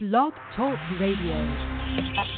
Blog Talk Radio.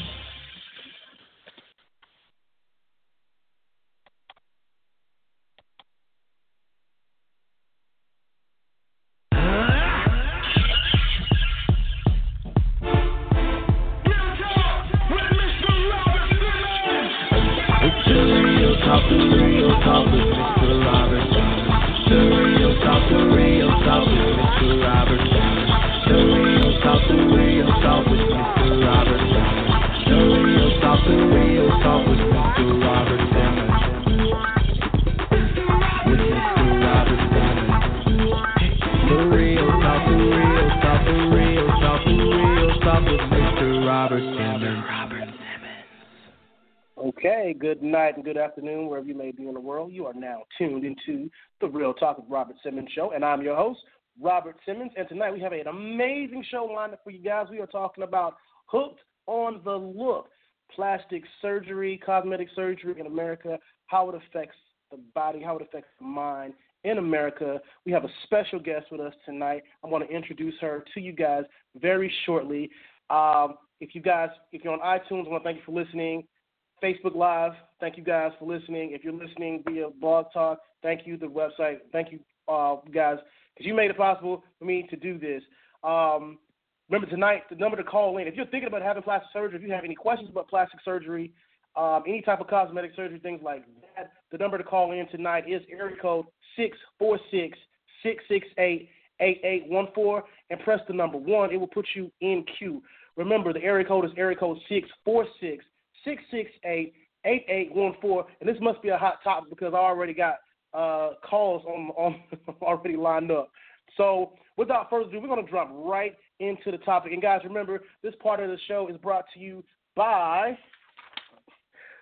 Good afternoon, wherever you may be in the world. You are now tuned into the Real Talk with Robert Simmons show, and I'm your host, Robert Simmons. And tonight we have an amazing show lined up for you guys. We are talking about Hooked on the Look plastic surgery, cosmetic surgery in America, how it affects the body, how it affects the mind in America. We have a special guest with us tonight. I want to introduce her to you guys very shortly. Um, if you guys, if you're on iTunes, I want to thank you for listening. Facebook Live. Thank you guys for listening. If you're listening via Blog Talk, thank you. The website, thank you uh, guys, because you made it possible for me to do this. Um, remember tonight, the number to call in. If you're thinking about having plastic surgery, if you have any questions about plastic surgery, um, any type of cosmetic surgery, things like that, the number to call in tonight is area code 646 668 8814 and press the number one. It will put you in queue. Remember, the area code is area code 646 668 8814. And this must be a hot topic because I already got uh, calls on, on already lined up. So, without further ado, we're going to drop right into the topic. And, guys, remember, this part of the show is brought to you by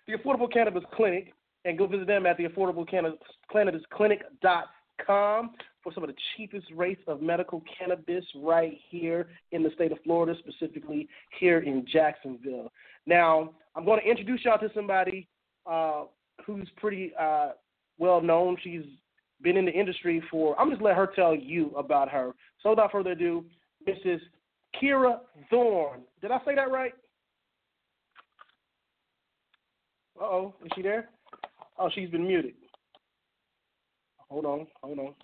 the Affordable Cannabis Clinic. And go visit them at the Affordable Cannabis Clinic.com for some of the cheapest rates of medical cannabis right here in the state of Florida, specifically here in Jacksonville. Now, I'm going to introduce y'all to somebody uh, who's pretty uh, well known. She's been in the industry for, I'm just let her tell you about her. So, without further ado, Mrs. Kira Thorne. Did I say that right? Uh oh, is she there? Oh, she's been muted. Hold on, hold on.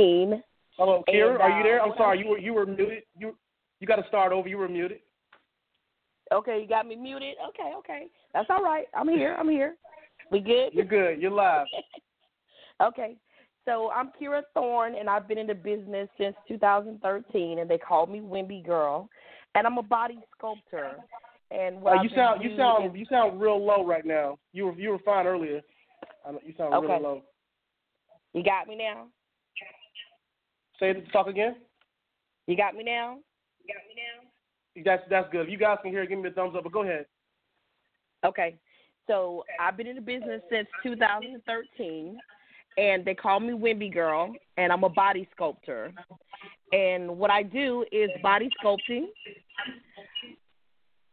Hello, Kira, And, are you there? uh, I'm sorry, you were you were muted. You you got to start over. You were muted. Okay, you got me muted. Okay, okay. That's all right. I'm here. I'm here. We good? You're good. You're live. okay. So I'm Kira Thorne, and I've been in the business since 2013, and they call me Wimby Girl, and I'm a body sculptor. And what Uh, you sound you sound is- you sound real low right now. You were you were fine earlier. I know- You sound really low. you got me now. Say it. Talk again. You got me now. You got me now. That's that's good. If you guys can hear, it, give me a thumbs up. But go ahead. Okay. So I've been in the business since 2013, and they call me Wimby Girl, and I'm a body sculptor. And what I do is body sculpting,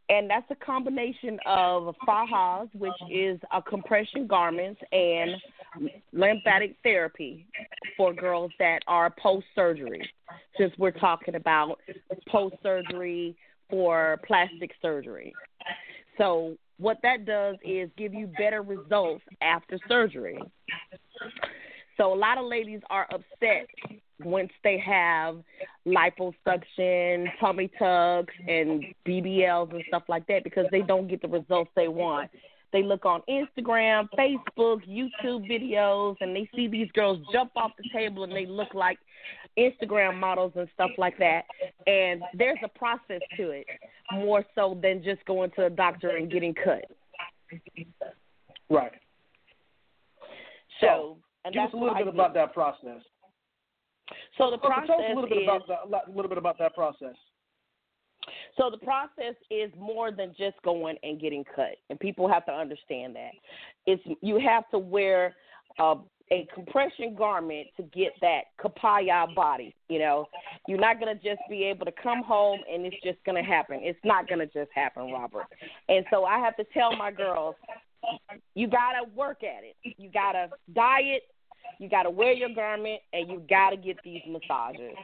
and that's a combination of fajas, which is a compression garments, and lymphatic therapy for girls that are post surgery. Since we're talking about post surgery for plastic surgery. So what that does is give you better results after surgery. So a lot of ladies are upset once they have liposuction, tummy tucks, and BBLs and stuff like that because they don't get the results they want. They look on Instagram, Facebook, YouTube videos, and they see these girls jump off the table and they look like Instagram models and stuff like that. And there's a process to it, more so than just going to a doctor and getting cut. Right. So, and Give us that's a little bit about that process. So the Well, process tell us a little bit is about that. A little bit about that process. so the process is more than just going and getting cut, and people have to understand that. It's you have to wear a a compression garment to get that kapaya body. You know, you're not gonna just be able to come home and it's just gonna happen. It's not gonna just happen, Robert. And so I have to tell my girls, you gotta work at it. You gotta diet. You gotta wear your garment, and you gotta get these massages.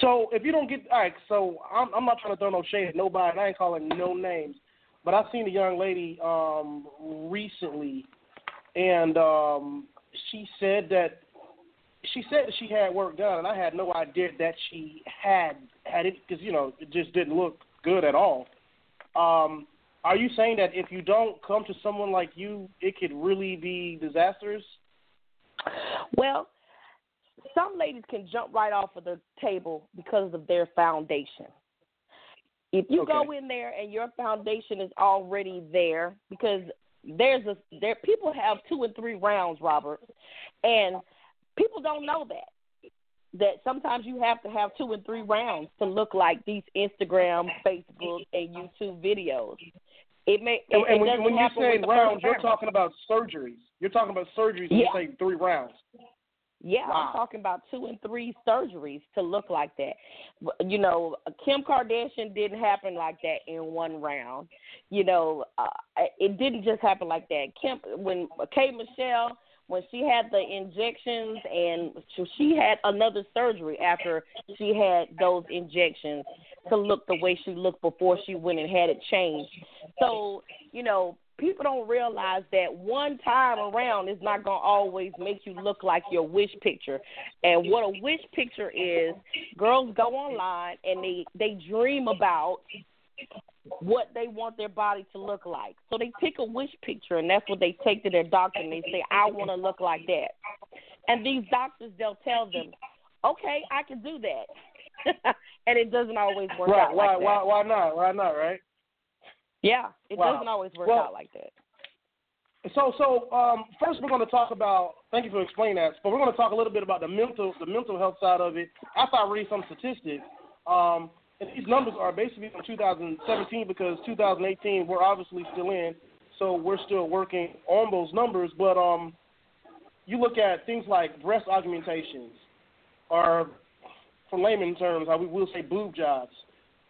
So if you don't get all right, so I'm, I'm not trying to throw no shade at nobody. And I ain't calling no names, but I seen a young lady um, recently, and um, she said that she said that she had work done, and I had no idea that she had had it because you know it just didn't look good at all. Um, are you saying that if you don't come to someone like you, it could really be disastrous? Well, some ladies can jump right off of the table because of their foundation. If you Okay. go in there and your foundation is already there, because there's a there people have two and three rounds, Robert, and people don't know that. That sometimes you have to have two and three rounds to look like these Instagram, Facebook, and YouTube videos. It may And, it, and when, when you say rounds, you're talking about surgeries. You're talking about surgeries Yeah. you say three rounds. Yeah, Wow. I'm talking about two and three surgeries to look like that. You know, Kim Kardashian didn't happen like that in one round. You know, uh, it didn't just happen like that. Kim, when K Michelle, when she had the injections and she had another surgery after she had those injections to look the way she looked before she went and had it changed. So, you know, people don't realize that one time around is not going to always make you look like your wish picture. And what a wish picture is, girls go online and they they dream about what they want their body to look like. So they pick a wish picture and that's what they take to their doctor and they say, I want to look like that. And these doctors, they'll tell them, okay, I can do that. and it doesn't always work right? out Why? like that. why? Why not? Why not? Right? Yeah, it Wow. doesn't always work Well- out like that. So, so um, first we're going to talk about. Thank you for explaining that. But we're going to talk a little bit about the mental, the mental health side of it. After I read some statistics, um, and these numbers are basically from 2017 because 2018 we're obviously still in, so we're still working on those numbers. But um, you look at things like breast augmentations, or for layman terms, how we will say boob jobs.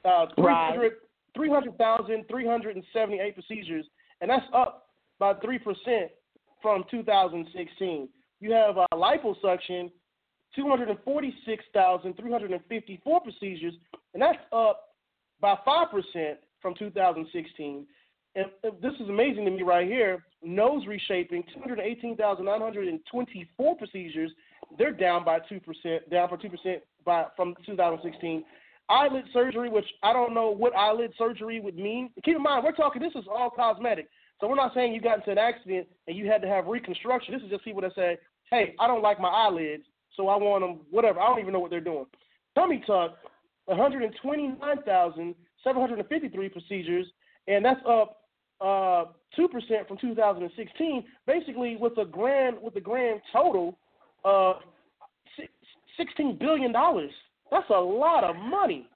Uh, 300 300,000, 378 procedures, and that's up by 3% from 2016. You have uh, liposuction, 246,354 procedures, and that's up by 5% from 2016. And uh, this is amazing to me right here. Nose reshaping, 218,924 procedures. They're down by 2%, down for 2% by, from 2016 eyelid surgery, which I don't know what eyelid surgery would mean. Keep in mind, we're talking, this is all cosmetic. So we're not saying you got into an accident and you had to have reconstruction. This is just people that say, hey, I don't like my eyelids, so I want them, whatever. I don't even know what they're doing. Tummy tuck, 129,753 procedures, and that's up uh, 2% from 2016, basically with a grand, with a grand total of $16 billion. That's a lot of money.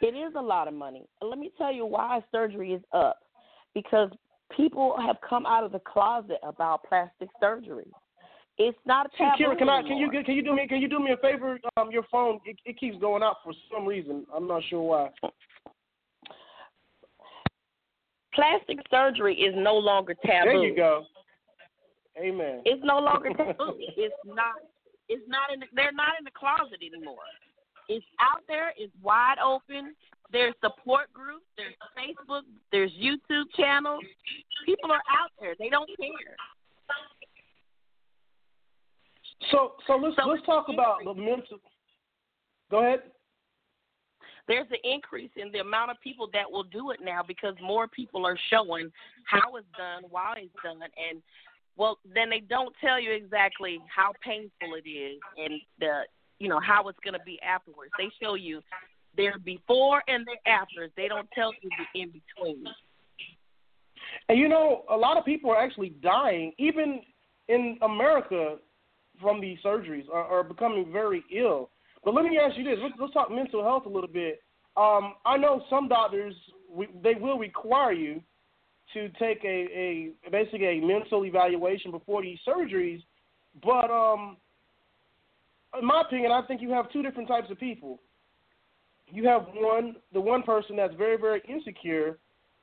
It is a lot of money. Let me tell you why surgery is up. Because people have come out of the closet about plastic surgery. It's not a taboo Kira, can I can you can you do me can you do me a favor? Um, your phone it, it keeps going out for some reason. I'm not sure why. Plastic surgery is no longer taboo. There you go. Amen. It's no longer taboo. it's not. It's not in. The, they're not in the closet anymore. It's out there. It's wide open. There's support groups. There's Facebook. There's YouTube channels. People are out there. They don't care. So so let's So let's talk about the mental. Go ahead. There's an increase in the amount of people that will do it now because more people are showing how it's done, why it's done, and well, then they don't tell you exactly how painful it is and the you know how it's going to be afterwards. They show you their before and their afters. They don't tell you the in between. And you know, a lot of people are actually dying, even in America, from these surgeries, are, are becoming very ill. But let me ask you this: let's, let's talk mental health a little bit. Um, I know some doctors we, they will require you to take a, a basically a mental evaluation before these surgeries, but um, in my opinion, I think you have two different types of people. You have one, the one person that's very, very insecure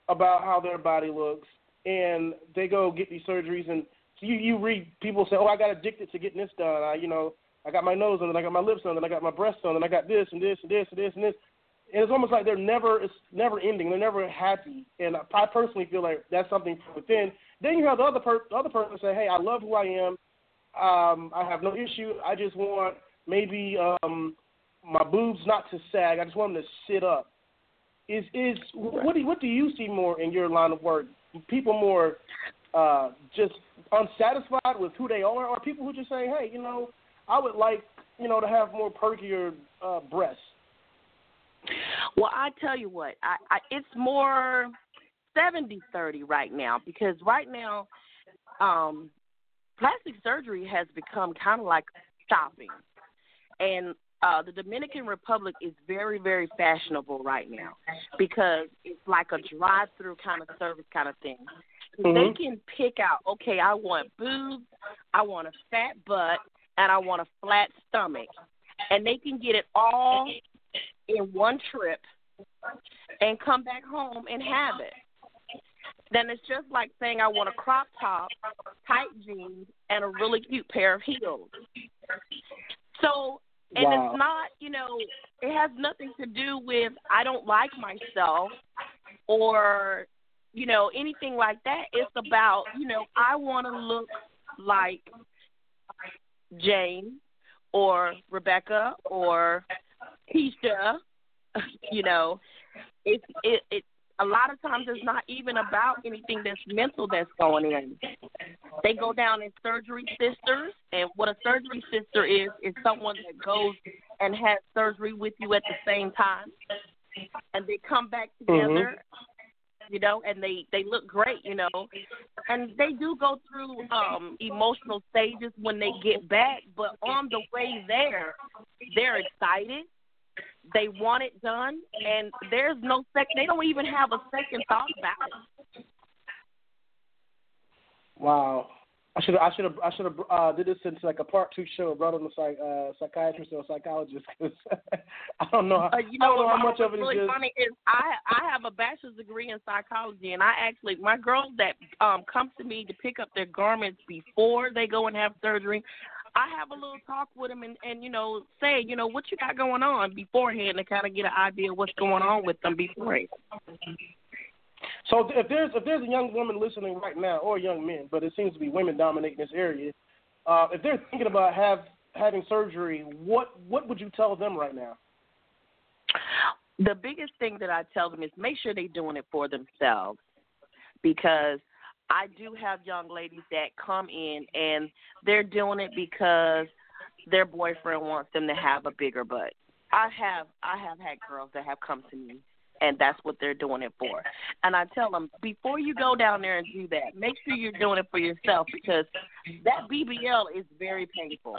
about how their body looks, and they go get these surgeries, and you you read people say, "Oh, I got addicted to getting this done." I, you know, I got my nose done, then I got my lips done, then I got my breasts done, then I got this and this and this and this and this. And it's almost like they're never it's never ending. They're never happy. And I personally feel like that's something within. Then you have the other per- the other person say, "Hey, I love who I am. Um, I have no issue. I just want maybe um, my boobs not to sag. I just want them to sit up." Is is what do you, what do you see more in your line of work? People more uh, just unsatisfied with who they are, or people who just say, "Hey, you know, I would like you know to have more perkier uh, breasts." Well, I tell you what, I, I it's more seventy thirty right now because right now, um, plastic surgery has become kind of like shopping, and uh, the Dominican Republic is very, very fashionable right now because it's like a drive-through kind of service kind of thing. Mm-hmm. They can pick out, okay, I want boobs, I want a fat butt, and I want a flat stomach, and they can get it all in one trip and come back home and have it. Then it's just like saying I want a crop top, tight jeans, and a really cute pair of heels. So, and wow. it's not, you know, it has nothing to do with I don't like myself or, you know, anything like that. It's about, you know, I want to look like Jane or Rebecca or Keisha, you know, it it it a lot of times it's not even about anything that's mental that's going in. They go down in surgery sisters, and what a surgery sister is is someone that goes and has surgery with you at the same time, and they come back mm-hmm. together. You know, and they they look great. You know, and they do go through um emotional stages when they get back, but on the way there, they're excited they want it done, and there's no sec. They don't even have a second thought about it. Wow. I should I should have I should have uh, did this into like a part two show, brought on a psych, uh, psychiatrist or a psychologist because I don't know how, uh, you know, I don't know how much of it really is funny is I I have a bachelor's degree in psychology and I actually my girls that um come to me to pick up their garments before they go and have surgery, I have a little talk with them and and you know say you know what you got going on beforehand to kind of get an idea of what's going on with them beforehand. So if there's if there's a young woman listening right now, or young men, but it seems to be women dominating this area, uh, if they're thinking about have having surgery, what what would you tell them right now? The biggest thing that I tell them is make sure they're doing it for themselves, because I do have young ladies that come in and they're doing it because their boyfriend wants them to have a bigger butt. I have I have had girls that have come to me and that's what they're doing it for. And I tell them before you go down there and do that, make sure you're doing it for yourself because that BBL is very painful.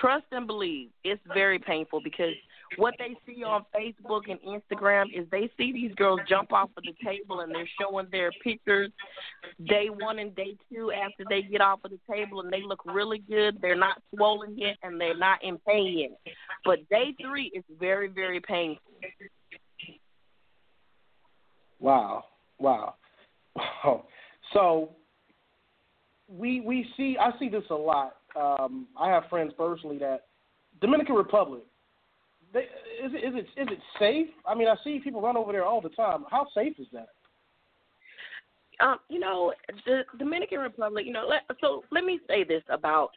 Trust and believe, it's very painful because what they see on Facebook and Instagram is they see these girls jump off of the table and they're showing their pictures day one and day two after they get off of the table and they look really good. They're not swollen yet and they're not in pain yet. But day three is very, very painful. Wow, wow, wow. So we we see I see this a lot. Um, I have friends personally that Dominican Republic. They, is it is it is it safe? I mean, I see people run over there all the time. How safe is that? Um, you know, the Dominican Republic. You know, let, so let me say this about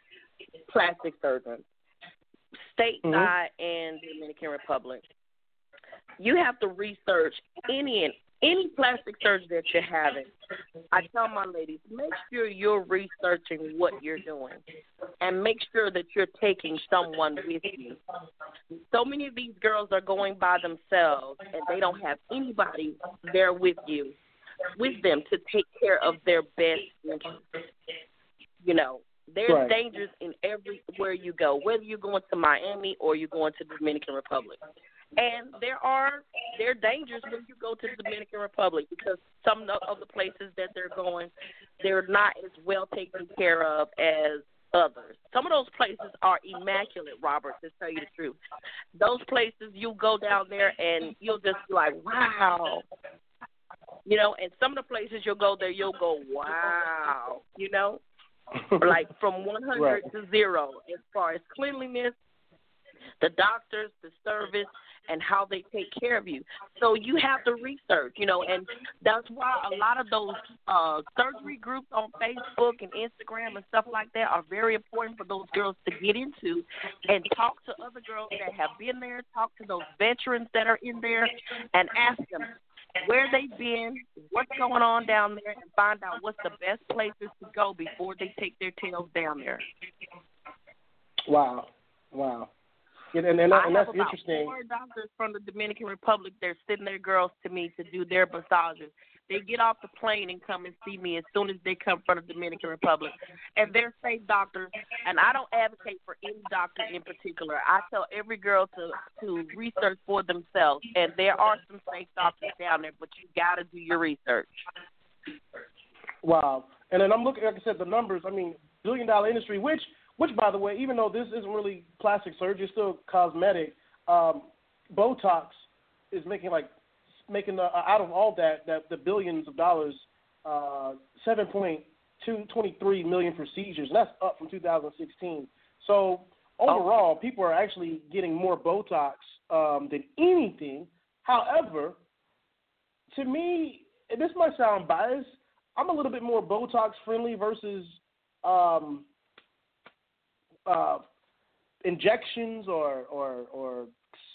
plastic surgeons, stateside Mm-hmm. and Dominican Republic. You have to research any and any plastic surgery that you're having, I tell my ladies, make sure you're researching what you're doing and make sure that you're taking someone with you. So many of these girls are going by themselves and they don't have anybody there with you, with them to take care of their best interests. You know, there's Right. dangers in everywhere you go, whether you're going to Miami or you're going to the Dominican Republic. And there are there are dangers when you go to the Dominican Republic because some of the places that they're going, they're not as well taken care of as others. Some of those places are immaculate, Robert, to tell you the truth. Those places you'll go down there and you'll just be like, Wow You know, and some of the places you'll go there you'll go, Wow you know? like from 100 Right. to zero as far as cleanliness, the doctors, the service, and how they take care of you. So you have to research, you know, and that's why a lot of those uh surgery groups on Facebook and Instagram and stuff like that are very important for those girls to get into and talk to other girls that have been there, talk to those veterans that are in there and ask them where they've been, what's going on down there, and find out what's the best places to go before they take their tails down there. Wow, wow. And, and, and, I and that's about interesting. four doctors from the Dominican Republic. They're sending their girls to me to do their massages. They get off the plane and come and see me as soon as they come from the Dominican Republic, and they're safe doctors. And I don't advocate for any doctor in particular. I tell every girl to to research for themselves, and there are some safe doctors down there, but you got to do your research. Wow. And then I'm looking, like I said, the numbers. I mean, billion dollar industry, which, which by the way, even though this isn't really plastic surgery, it's still cosmetic. Um, Botox is making like making the, out of all that that the billions of dollars, uh, seven point two twenty three million procedures. And that's up from 2016. So overall, people are actually getting more Botox um, than anything. However, to me, and this might sound biased. I'm a little bit more Botox friendly versus um, uh, injections or, or or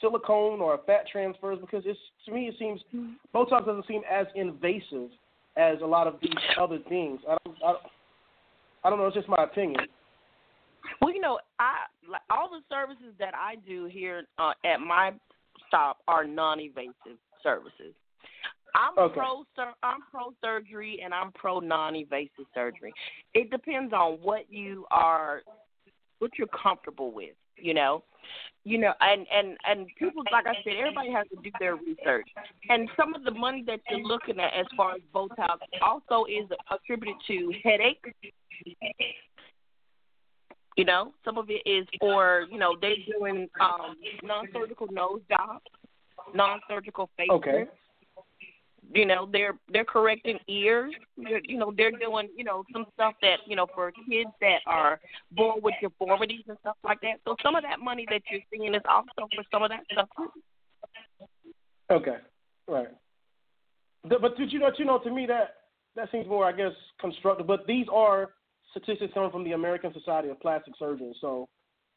silicone or fat transfers because it's to me it seems Botox doesn't seem as invasive as a lot of these other things. I don't, I, don't- I don't know. It's just my opinion. Well, you know, I like all the services that I do here uh, at my stop are non-invasive services. I'm Okay. pro sur- I'm pro surgery and I'm pro non-invasive surgery. It depends on what you are, what you're comfortable with. You know, you know, and and and people like I said, everybody has to do their research. And some of the money that you're looking at as far as Botox also is attributed to headache. You know, some of it is for you know they're doing um, non-surgical nose jobs, non-surgical face Okay. You know, they're they're correcting ears. They're, you know, they're doing you know some stuff that you know for kids that are born with deformities and stuff like that. So some of that money that you're seeing is also for some of that stuff. Okay, right. But did you know? You know, to me that that seems more, I guess, constructive. But these are statistics coming from the American Society of Plastic Surgeons. So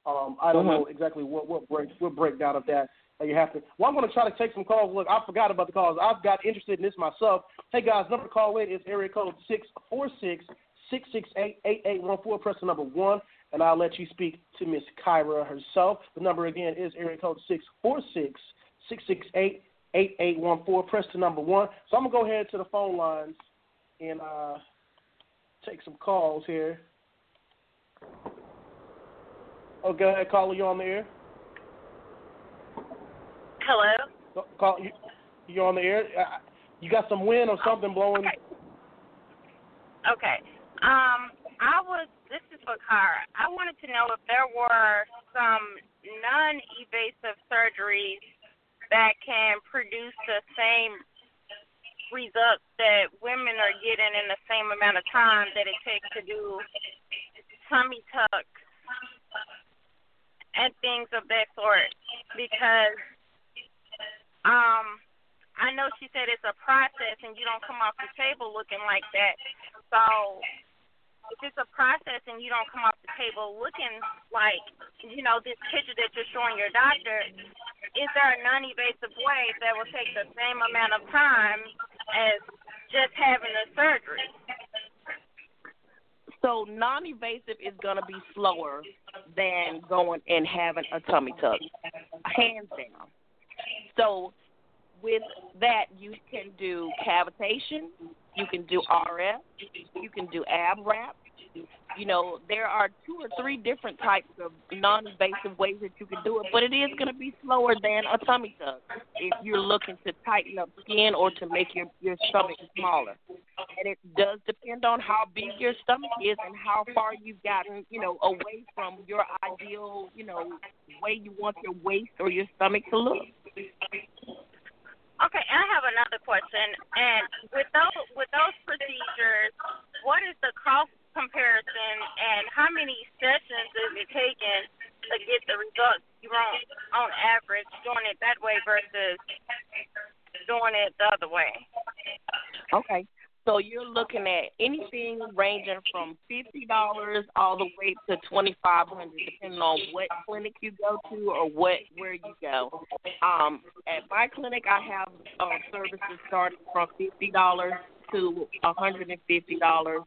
um, I don't Mhm. know exactly what what break what breakdown of that that you have to. Well, I'm going to try to take some calls. Look, I forgot about the calls. I've got interested in this myself. Hey guys, number to call in is area code six four six six six eight eight eight one four. Press the number one, and I'll let you speak to Miss Kira herself. The number again is area code six four six six six eight eight eight one four. Press the number one. So I'm gonna go ahead to the phone lines and uh, take some calls here. Oh, go ahead, caller. You on the air? Hello. Call you. You on the air? Uh, You got some wind or something blowing? Okay. Um, I was. This is for Cara. I wanted to know if there were some non-evasive surgeries that can produce the same results that women are getting in the same amount of time that it takes to do tummy tucks and things of that sort. Because um I know she said it's a process and you don't come off the table looking like that. So if it's a process and you don't come off the table looking like, you know, this picture that you're showing your doctor, is there a non evasive way that will take the same amount of time as just having the surgery? So non-invasive is going to be slower than going and having a tummy tuck, hands down. So with that, you can do cavitation, you can do RF, you can do ab wrap. You know, there are two or three different types of non-invasive ways that you can do it, but it is going to be slower than a tummy tuck if you're looking to tighten up skin or to make your your stomach smaller. And it does depend on how big your stomach is and how far you've gotten, you know, away from your ideal, you know, way you want your waist or your stomach to look. Okay, and I have another question. And with those with those procedures, what is the cost comparison and how many sessions is it taking to get the results you want on average doing it that way versus doing it the other way? Okay. So you're looking at anything ranging from fifty dollars all the way to twenty five hundred, depending on what clinic you go to or what where you go. Um, at my clinic, I have uh, services starting from fifty dollars to a hundred and fifty dollars.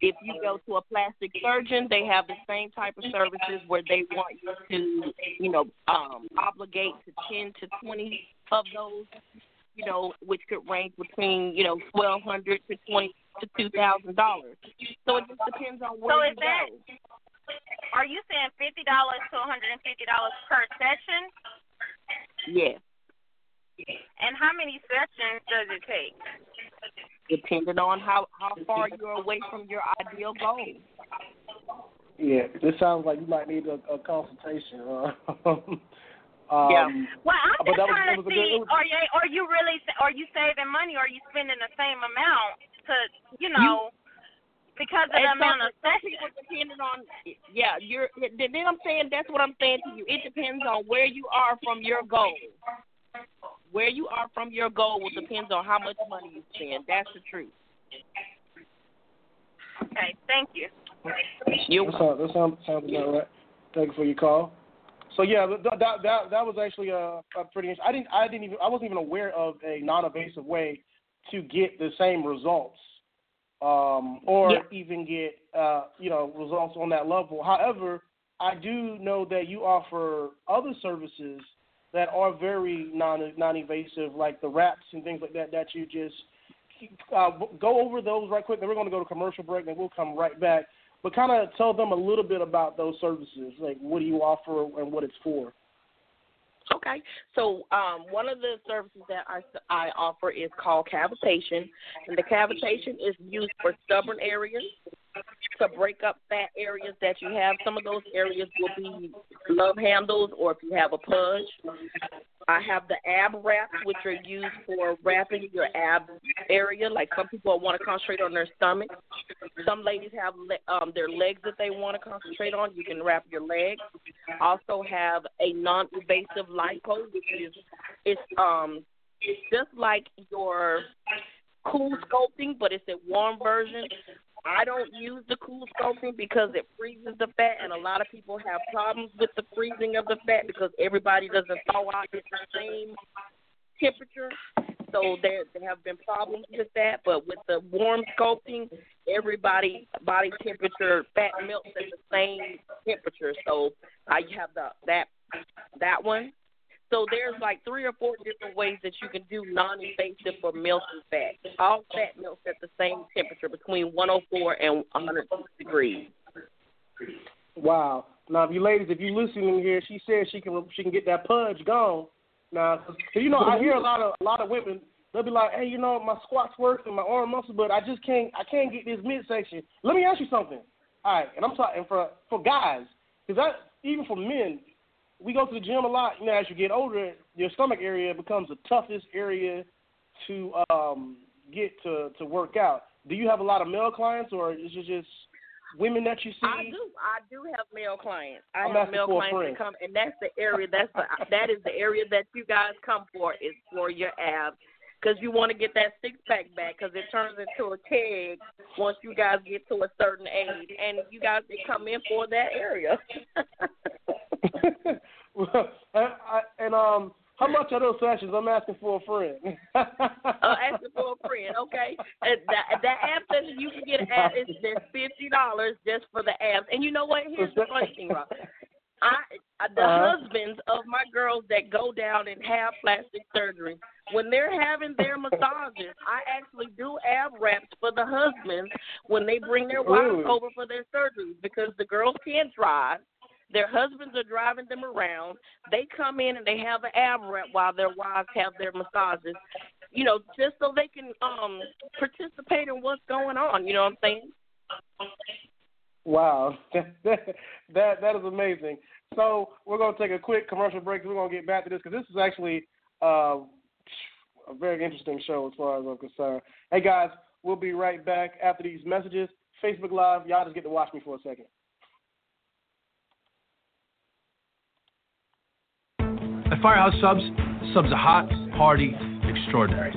If you go to a plastic surgeon, they have the same type of services where they want you to, you know, um, obligate to ten to twenty of those you know, which could range between, you know, twelve hundred to twenty to two thousand dollars. So it just depends on where So you is that go. are you saying fifty dollars to one hundred and fifty dollars per session? Yeah, And how many sessions does it take? Depending on how how far you're away from your ideal goal. Yeah, this sounds like you might need a, a consultation. Uh, um, Yeah. Well, I'm just that was- trying to see, good- was- are you are you really are you saving money? or Are you spending the same amount to you know because of the amount of sessions? people depending on yeah, you're then I'm saying that's what I'm saying to you. It depends on where you are from your goal. Where you are from your goal will depends on how much money you spend. That's the truth. Okay, thank you. You That sounds, that sounds, sounds about right. Thank you for your call. So yeah, that that that, that was actually a, a pretty. I didn't I didn't even I wasn't even aware of a non-invasive way to get the same results, um, or Yeah. even get uh, you know results on that level. However, I do know that you offer other services that are very non non-invasive, like the wraps and things like that. That you just uh, go over those right quick. Then we're going to go to commercial break, and we'll come right back but kind of tell them a little bit about those services, like what do you offer and what it's for. Okay. So um, one of the services that I, I offer is called cavitation, and the cavitation is used for stubborn areas to break up fat areas that you have. Some of those areas will be love handles, or if you have a pudge. I have the ab wraps, which are used for wrapping your ab area. Like some people want to concentrate on their stomach. Some ladies have le- um, their legs that they want to concentrate on. You can wrap your legs. Also have a non-invasive lipo, which is it's um it's just like your cool sculpting, but it's a warm version. I don't use the cool sculpting because it freezes the fat, and a lot of people have problems with the freezing of the fat because everybody doesn't thaw out at the same temperature. So there there have been problems with that. But with the warm sculpting, everybody body temperature fat melts at the same temperature. So I have the that that one. So there's like three or four different ways that you can do non-invasive for melting fat. All fat melts at the same temperature between 104 and 106 degrees. Wow. Now, if you ladies, if you listening here, she says she can she can get that pudge gone. Now, you know, I hear a lot of a lot of women. They'll be like, "Hey, you know, my squats work and my arm muscle, but I just can't I can't get this midsection." Let me ask you something. All right, and I'm talking for for guys, because even for men, we go to the gym a lot. You know, as you get older, your stomach area becomes the toughest area to um get to to work out. Do you have a lot of male clients, or is it just women that you see? I do. I do have male clients. I I'm have male clients that come, and that's the area. That's the that is the area that you guys come for is for your abs, because you want to get that six pack back, because it turns into a keg once you guys get to a certain age, and you guys can come in for that area. well, I, I, and um, how much are those sessions? I'm asking for a friend. uh, asking for a friend, okay? And that that ab session you can get at is just fifty dollars just for the abs. And you know what? Here's the funny thing, Rob. I the Uh-huh. husbands of my girls that go down and have plastic surgery, when they're having their massages, I actually do ab wraps for the husbands when they bring their wives Ooh. over for their surgeries because the girls can't drive. Their husbands are driving them around. They come in and they have an ab wrap while their wives have their massages. You know, just so they can um participate in what's going on. You know what I'm saying? wow, that that is amazing. So we're to take a quick commercial break. We're to get back to this because this is actually uh, a very interesting show as far as I'm concerned. Hey guys, we'll be right back after these messages. Facebook Live, y'all just get to watch me for a second. At Firehouse Subs, subs are hot, hearty, extraordinary.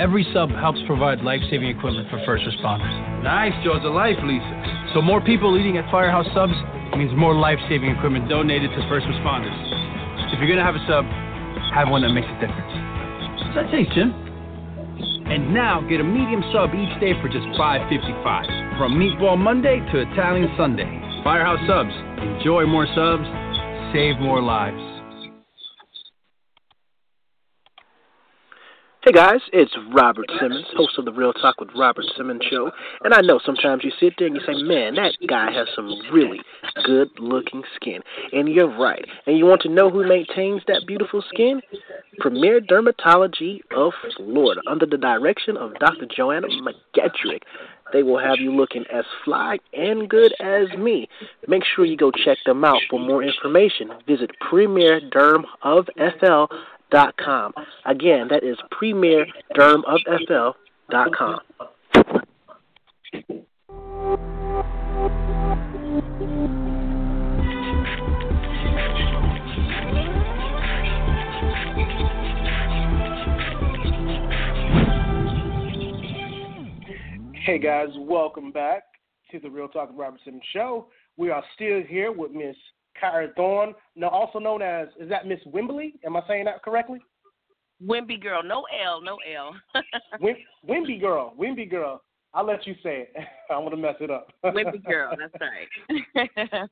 Every sub helps provide life saving equipment for first responders. Nice, Jaws of life, Lisa. So, more people eating at Firehouse Subs means more life saving equipment donated to first responders. If you're going to have a sub, have one that makes a difference. What's that taste, Jim? And now get a medium sub each day for just $5.55. From Meatball Monday to Italian Sunday. Firehouse Subs. Enjoy more subs, save more lives. Hey guys, it's Robert Simmons, host of the Real Talk with Robert Simmons show. And I know sometimes you sit there and you say, man, that guy has some really good looking skin. And you're right. And you want to know who maintains that beautiful skin? Premier Dermatology of Florida, under the direction of Dr. Joanna McGetrick. They will have you looking as fly and good as me. Make sure you go check them out. For more information, visit premierdermofFL.com com. Again, that is premierdermofFL.com. Hey guys, welcome back to the Real Talk with Robert Simmons show. We are still here with Miss Kira Thorne, no, also known as is that Miss Wimbley? Am I saying that correctly? Wimby girl, no L, no L. Wim, Wimby girl, Wimby girl. I'll let you say it. I want to mess it up. Wimby girl, that's right.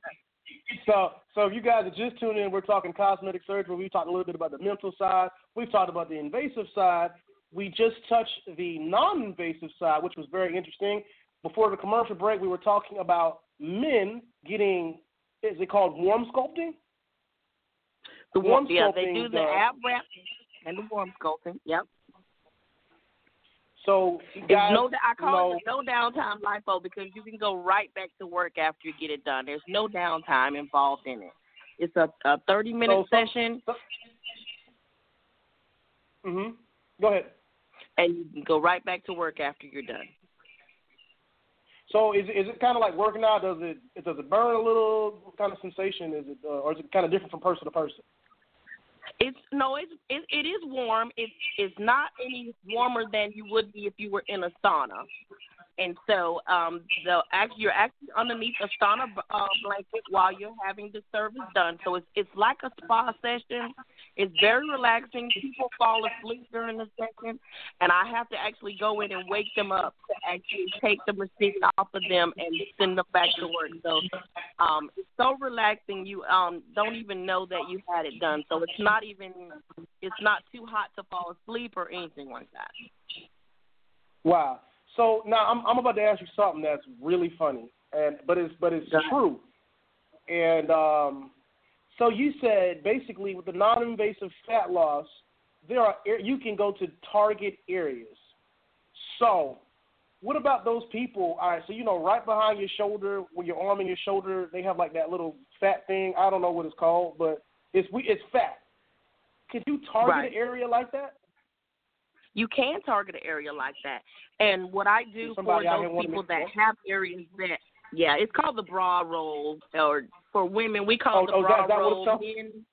so, so if you guys are just tuning in, we're talking cosmetic surgery. We talked a little bit about the mental side. We've talked about the invasive side. We just touched the non-invasive side, which was very interesting. Before the commercial break, we were talking about men getting is it called warm sculpting? The warm yeah, sculpting they do the does- ab wrap and the warm sculpting. Yep. So It's guys, no, I call know, it no downtime lipo because you can go right back to work after you get it done. There's no downtime involved in it. It's a, a 30 minute So session, Mhm. Go ahead. and you can go right back to work after you're done. So is is it kind of like working out? Does it does it burn a little? What kind of sensation is it, uh, or is it kind of different from person to person? It's no, it's it, it is warm. It's it's not any warmer than you would be if you were in a sauna. And so, um, the you're actually underneath a sauna uh, blanket while you're having the service done. So it's it's like a spa session. It's very relaxing. People fall asleep during the session, and I have to actually go in and wake them up to actually take the machine off of them and send them back to work. So um, it's so relaxing. You um, don't even know that you had it done. So it's not even it's not too hot to fall asleep or anything like that. Wow. So now I'm I'm about to ask you something that's really funny, and but it's but it's true. And um, so you said basically with the non-invasive fat loss, there are you can go to target areas. So what about those people? All right, so you know right behind your shoulder, with your arm and your shoulder, they have like that little fat thing. I don't know what it's called, but it's we it's fat. Could you target Right. an area like that? You can target an area like that. And what I do for Somebody those people that have areas that, yeah, it's called the bra roll, or for women we call Oh, the oh, bra that- that roll. Men,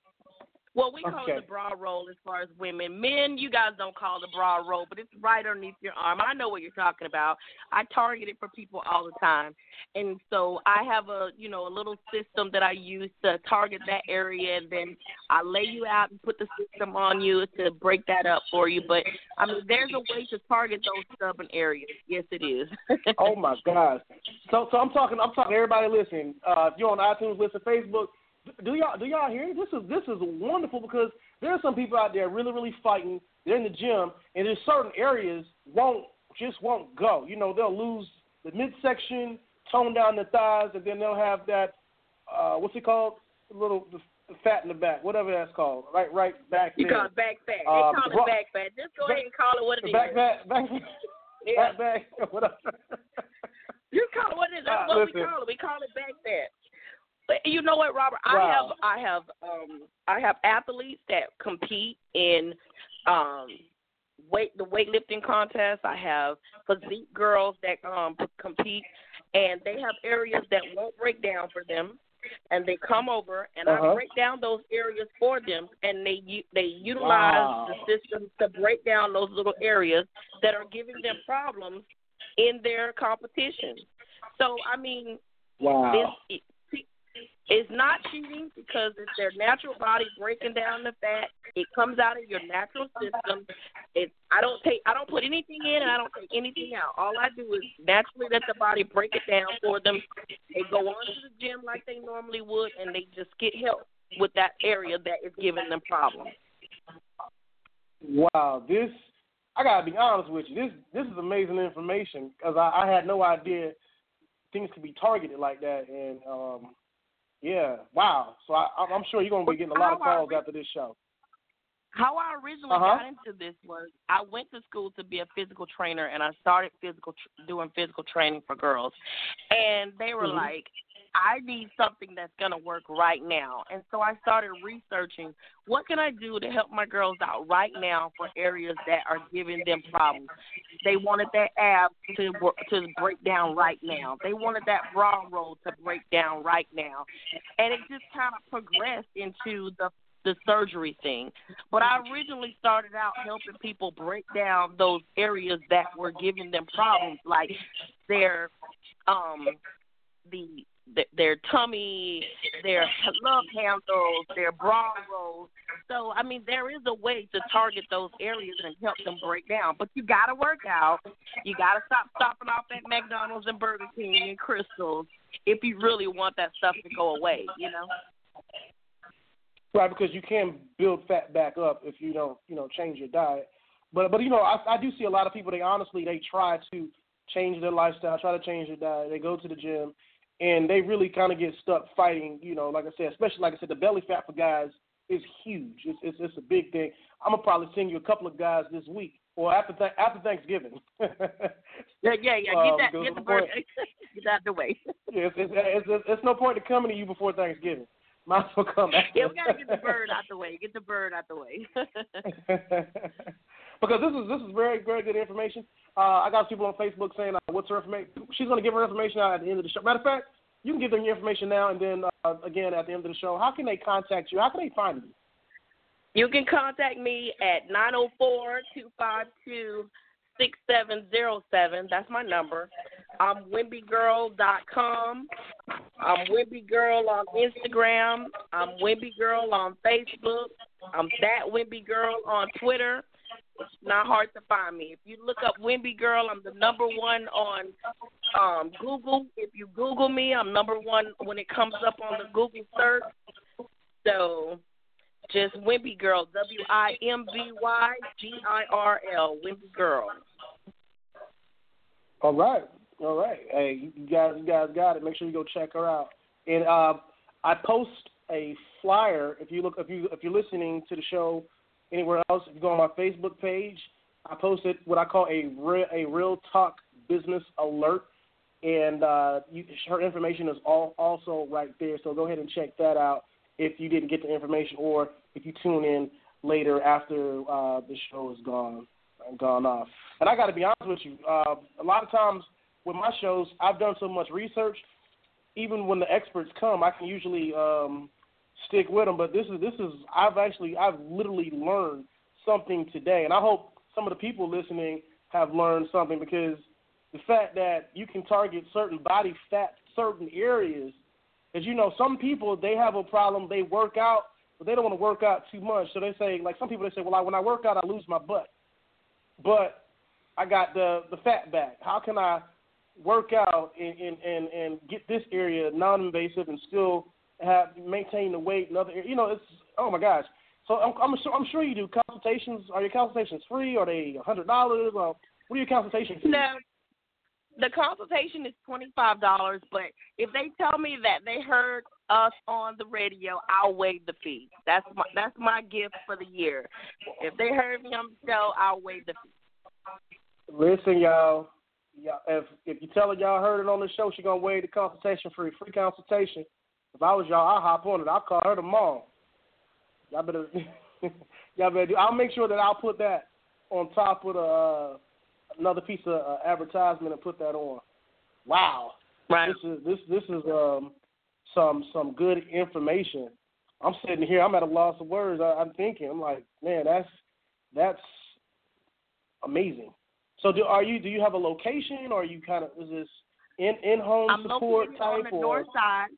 well, we call Okay. it the bra roll as far as women. Men, you guys don't call the bra roll, but it's right underneath your arm. I know what you're talking about. I target it for people all the time, and so I have a you know a little system that I use to target that area, and then I lay you out and put the system on you to break that up for you. But I mean, there's a way to target those stubborn areas. Yes, it is. oh my gosh. So so I'm talking I'm talking everybody listening. Uh, if you're on iTunes, listen, Facebook. Do y'all do y'all hear? This is this is wonderful because there are some people out there really really fighting. They're in the gym and there's certain areas won't just won't go. You know they'll lose the midsection, tone down the thighs, and then they'll have that uh, what's it called? The little the, fat in the back, whatever that's called. Right right back You there. call it back fat. They Uh, call bra- it back fat. Just go ahead and call it what it the is. back back back Yeah. back back whatever. You call it what it is. That's Uh, what we call it. We call it back fat. But you know what, Robert? I have I have um I have athletes that compete in um weight the weightlifting contest. I have physique girls that um compete and they have areas that won't break down for them and they come over and I Uh-huh. break down those areas for them, and they they utilize Wow. the system to break down those little areas that are giving them problems in their competition. So I mean, Wow. this it's not cheating because it's their natural body breaking down the fat. It comes out of your natural system. It I don't take I don't put anything in and I don't take anything out. All I do is naturally let the body break it down for them. They go on to the gym like they normally would and they just get help with that area that is giving them problems. Wow, this I gotta be honest with you. This this is amazing information because I, I had no idea things could be targeted like that. And um, yeah, wow. So I, I'm I'm sure you're gonna be getting a lot of calls after this show. How I originally Uh-huh. got into this was I went to school to be a physical trainer, and I started physical tr- doing physical training for girls, and they were Mhm. like, "I need something that's gonna work right now," and so I started researching what can I do to help my girls out right now for areas that are giving them problems. They wanted that ab to to break down right now. They wanted that bra roll to break down right now, and it just kind of progressed into the the surgery thing. But I originally started out helping people break down those areas that were giving them problems, like their um the th- their tummy, their love handles, their bra rolls. So I mean, there is a way to target those areas and help them break down. But you got to work out. You got to stop stopping off at McDonald's and Burger King and Krystals if you really want that stuff to go away. You know. Right, because you can build fat back up if you don't, you know, change your diet. But but you know, I I do see a lot of people. They honestly they try to change their lifestyle, try to change their diet. They go to the gym, and they really kind of get stuck fighting. You know, like I said, especially like I said, the belly fat for guys is huge. It's it's, it's a big thing. I'm gonna probably send you a couple of guys this week or after th- after Thanksgiving. Yeah, yeah, yeah. Um, Get that, goes get the bird, get that out the way. Yeah, it's, it's, it's, it's, it's no point in coming to you before Thanksgiving. Might as well come back. Yeah, we gotta get the bird out the way. Get the bird out the way. because this is this is very very good information. Uh, I got people on Facebook saying uh, what's her information. She's going to give her information out at the end of the show. Matter of fact, you can give them your information now, and then uh, again at the end of the show. How can they contact you? How can they find you? you can contact me at nine zero four two five two six seven zero seven. That's my number. I'm wimbygirl.com. I'm Wimby Girl on Instagram. I'm Wimby Girl on Facebook. I'm that Wimby Girl on Twitter. It's not hard to find me. If you look up Wimby Girl, I'm the number one on um, Google. If you Google me, I'm number one when it comes up on the Google search. So just Wimby Girl, W I M B Y G I R L, Wimby Girl. All right, all right. Hey, you guys, you guys got it. Make sure you go check her out. And uh, I post a flyer. If you look, if you if you're listening to the show anywhere else, if you go on my Facebook page, I posted what I call a real a real talk business alert, and uh, you, her information is all also right there. So go ahead and check that out if you didn't get the information, or if you tune in later after uh, the show is gone gone off. And I got to be honest with you, uh, a lot of times with my shows, I've done so much research. Even when the experts come, I can usually um, stick with them. But this is this is I've actually I've literally learned something today, and I hope some of the people listening have learned something because the fact that you can target certain body fat, certain areas, as you know, some people they have a problem. They work out, but they don't want to work out too much. So they say, like some people, they say, well, I, when I work out, I lose my butt but I got the the fat back. How can I work out and and and, and get this area non-invasive and still have maintain the weight and other you know it's oh my gosh. So I'm I'm sure I'm sure you do consultations. Are your consultations free? Are they a hundred dollars? What are your consultations? No, the consultation is twenty five dollars, but if they tell me that they heard us on the radio, I'll waive the fee. That's my that's my gift for the year. If they heard me on the show, I'll waive the fee. Listen, y'all. y'all if if you tell her y'all heard it on the show, she gonna waive the consultation free, free consultation. If I was y'all, I'll hop on it. I'll call her tomorrow. Y'all better, y'all better do. I'll make sure that I'll put that on top of the uh, another piece of uh, advertisement and put that on. Wow, Right. this is this this is um some some good information. I'm sitting here, I'm at a loss of words. I, I'm thinking, I'm like, man, that's that's amazing. So, do are you do you have a location, or are you kind of is this in in home I'm support located type on the or north side.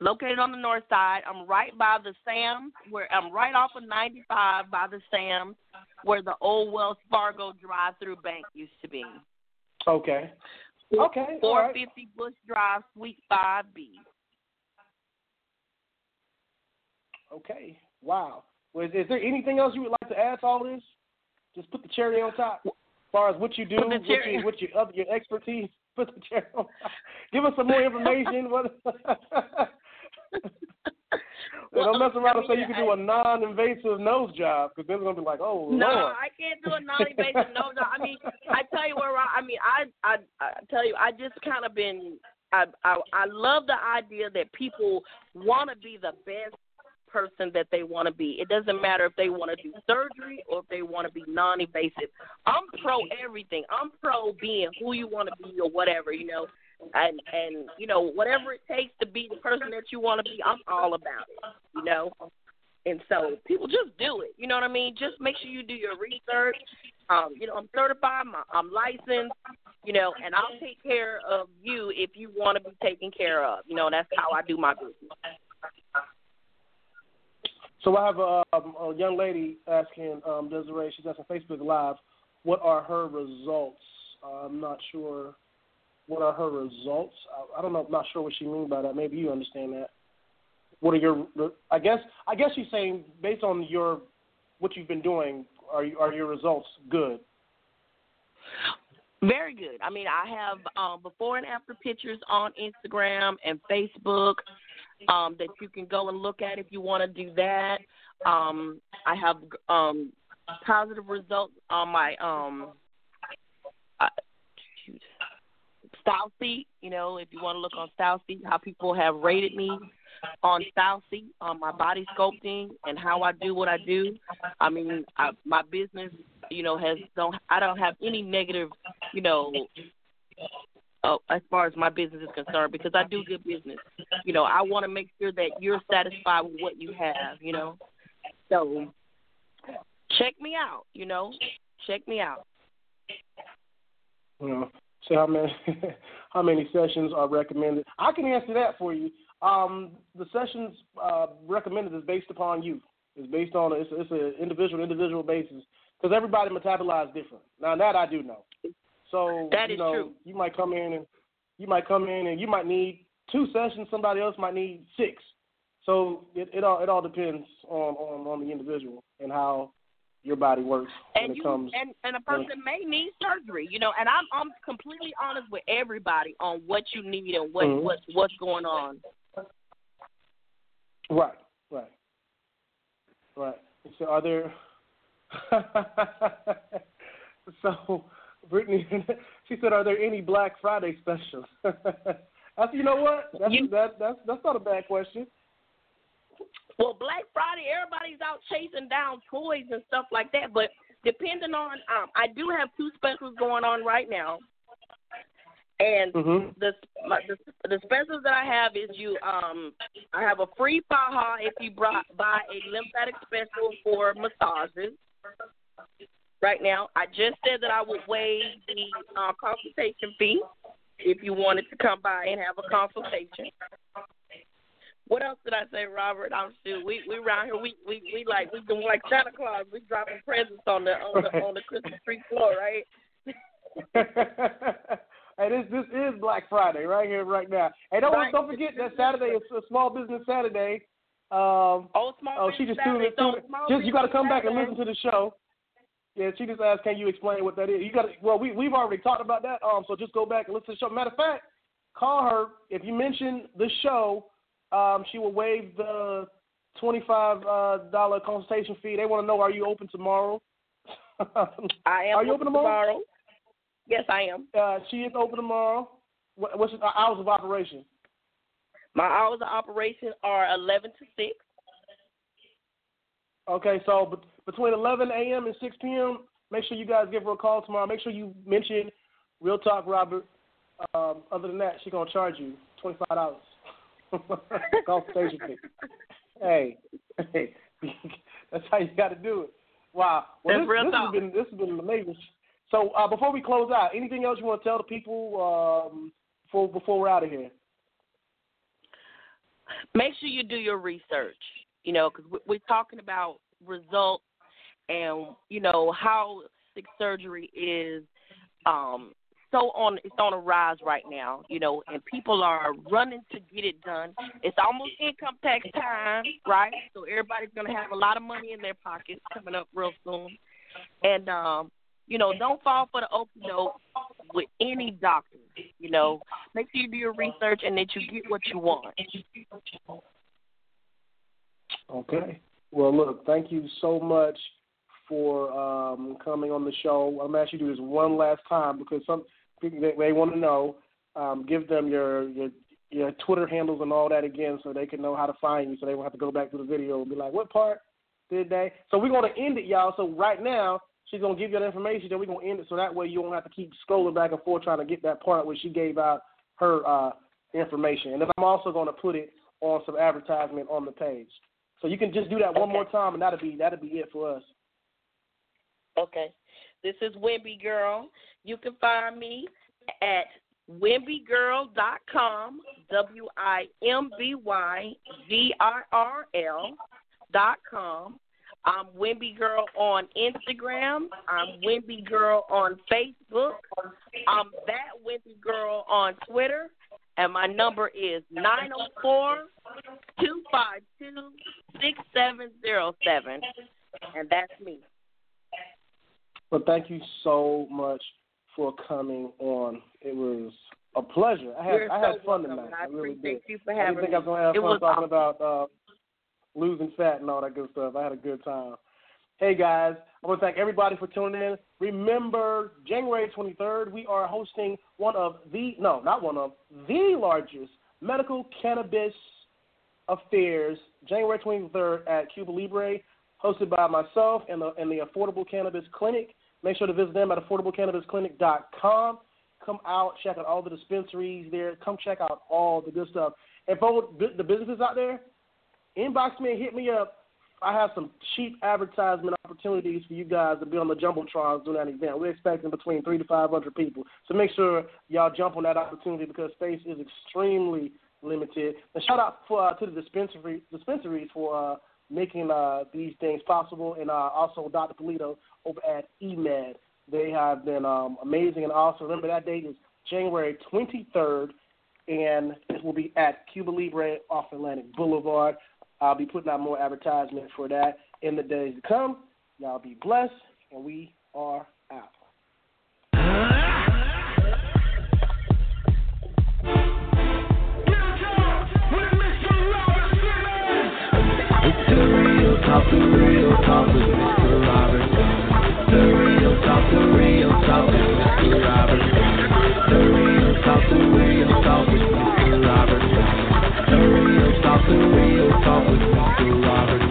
Located on the north side. I'm right by the Sam's, where I'm right off of 95 by the Sam's, where the old Wells Fargo drive-through bank used to be. okay? Okay, all right. 450 Bush Drive, Suite 5B. Okay. Wow. Well, is, is there anything else you would like to add to all this? Just put the cherry on top. As far as what you do, what what your, your expertise, put the cherry on top. Give us some more information. Well, don't mess around and say you can do a non-invasive nose job because then it's gonna be like, oh No, lord. I can't do a non-invasive nose job. I mean, I tell you where I, I mean, I, I, I tell you, I just kind of been, I, I, I love the idea that people want to be the best person that they want to be. It doesn't matter if they want to do surgery or if they want to be non-invasive. I'm pro everything. I'm pro being who you want to be or whatever, you know. And and you know whatever it takes to be the person that you want to be, I'm all about it. You know. And so people just do it. You know what I mean? Just make sure you do your research. Um, you know, I'm certified, I'm, I'm licensed, you know, and I'll take care of you if you want to be taken care of. You know, that's how I do my business. So I have a, um, a young lady asking um, Desiree. She's asking Facebook Live, what are her results? Uh, I'm not sure. What are her results? I, I don't know. I'm not sure what she means by that. Maybe you understand that. What are your? I guess. I guess she's saying based on your what you've been doing, are are your results good? Very good. I mean, I have um, before and after pictures on Instagram and Facebook um, that you can go and look at if you want to do that. Um, I have um, positive results on my um, uh, shoot, StyleSeat. You know, if you want to look on StyleSeat, how people have rated me on StyleSeat, on my body sculpting and how I do what I do. I mean, I, my business, you know, has don't I don't have any negative, you know, uh, as far as my business is concerned because I do good business. You know, I want to make sure that you're satisfied with what you have. You know, so check me out. You know, check me out. You how many how many sessions are recommended? I can answer that for you. Um, the sessions uh, recommended is based upon you. It's based on it's it's an individual individual basis because everybody metabolizes different. Now that I do know. So That you is know true. you might come in and you might come in and you might need two sessions. Somebody else might need six. So it, it all it all depends on, on, on the individual and how your body works when and it you comes. and and a person may need surgery, you know. And I'm I'm completely honest with everybody on what you need and what Mhm. what's what's going on. Right, right, right. So are there? so Brittany, she said, "Are there any Black Friday specials?" That's you know what? That's You- that that's that's not a bad question. Well, Black Friday, everybody's out chasing down toys and stuff like that. But depending on, um, I do have two specials going on right now, and Mhm. the, my, the the specials that I have is you um I have a free faja if you brought, buy a lymphatic special for massages. Right now, I just said that I would waive the uh, consultation fee if you wanted to come by and have a consultation. What else did I say, Robert? I'm still we we around here we we we like we doing like Santa Claus. We dropping presents on the on the on the Christmas tree floor, right? hey, this this is Black Friday right here, right now. Hey, don't don't forget that Saturday is a Small Business Saturday. Um, Oh, small oh, she just tuned in. so tuned in. small Just you got to come back and listen to the show. Yeah, she just asked, "Can you explain what that is?" You got to. Well, we we've already talked about that. Um, so just go back and listen to the show. Matter of fact, call her if you mention the show. Um, she will waive the twenty-five uh, dollar consultation fee. They want to know: Are you open tomorrow? I am Are you open tomorrow? Yes, I am. Uh, she is open tomorrow. What, what's the hours of operation? My hours of operation are eleven to six. Okay, so bet between 11 a.m. and 6 p.m., make sure you guys give her a call tomorrow. Make sure you mention Real Talk Robert. Um, other than that, she's gonna charge you twenty five dollars. Consultation fee. Hey, hey, that's how you got to do it. Wow. Well, this, this has been this has been amazing. So uh, before we close out, anything else you want to tell the people um, before before we're out of here? make sure you do your research. You know, because we're talking about results and you know how surgery is um so on it's on a rise right now. You know, and people are running to get it done. It's almost income tax time, right? So everybody's gonna have a lot of money in their pockets coming up real soon. And um, you know, don't fall for the open dope with any doctor. You know, make sure you do your research and that you get what you want. Okay. Well, look, thank you so much for um, coming on the show. I'm actually do this one last time because some people they, they want to know. Um, give them your your your Twitter handles and all that again, so they can know how to find you. So they won't have to go back to the video and be like, "What part did they?" So we're gonna end it, y'all. So right now, she's gonna give you the information. Then we're gonna end it, so that way you don't have to keep scrolling back and forth trying to get that part where she gave out her uh, information. And then I'm also gonna put it on some advertisement on the page. So you can just do that one more time, and that'll be that'll be it for us. Okay. This is Wimby Girl. You can find me at wimbygirl.com, W I M B Y G I R L dot com. I'm Wimby Girl on Instagram. I'm Wimby Girl on Facebook. I'm that Wimby Girl on Twitter. And my number is nine zero four two five two six seven zero seven, and that's me. But thank you so much for coming on. It was a pleasure. I had You're I had so fun tonight. and I really did. you for I didn't think me. I was gonna have It fun talking awesome. about uh, losing fat and all that good stuff. I had a good time. Hey guys, I want to thank everybody for tuning in. Remember, January 23rd, we are hosting one of the no, not one of the largest medical cannabis affairs. January 23rd at Cuba Libre, hosted by myself and the and the Affordable Cannabis Clinic. Make sure to visit them at affordablecannabisclinic.com. Come out, check out all the dispensaries there. Come check out all the good stuff. And for the businesses out there, inbox me and hit me up. I have some cheap advertisement opportunities for you guys to be on the jumbotrons during that event. We're expecting between three to five hundred people, so make sure y'all jump on that opportunity because space is extremely limited. And shout out for, uh, to the dispensary dispensaries for uh, making uh, these things possible, and uh, also Dr. Polito over at EMED. They have been um, amazing and awesome. Remember that date is January 23rd, and it will be at Cuba Libre off Atlantic Boulevard. I'll be putting out more advertisement for that in the days to come. Y'all be blessed, and we are out. It's the real talk, the real talk the real talk with Mr. Robert. The real talk, the real talk Mr. The real talk, the real talk Mr.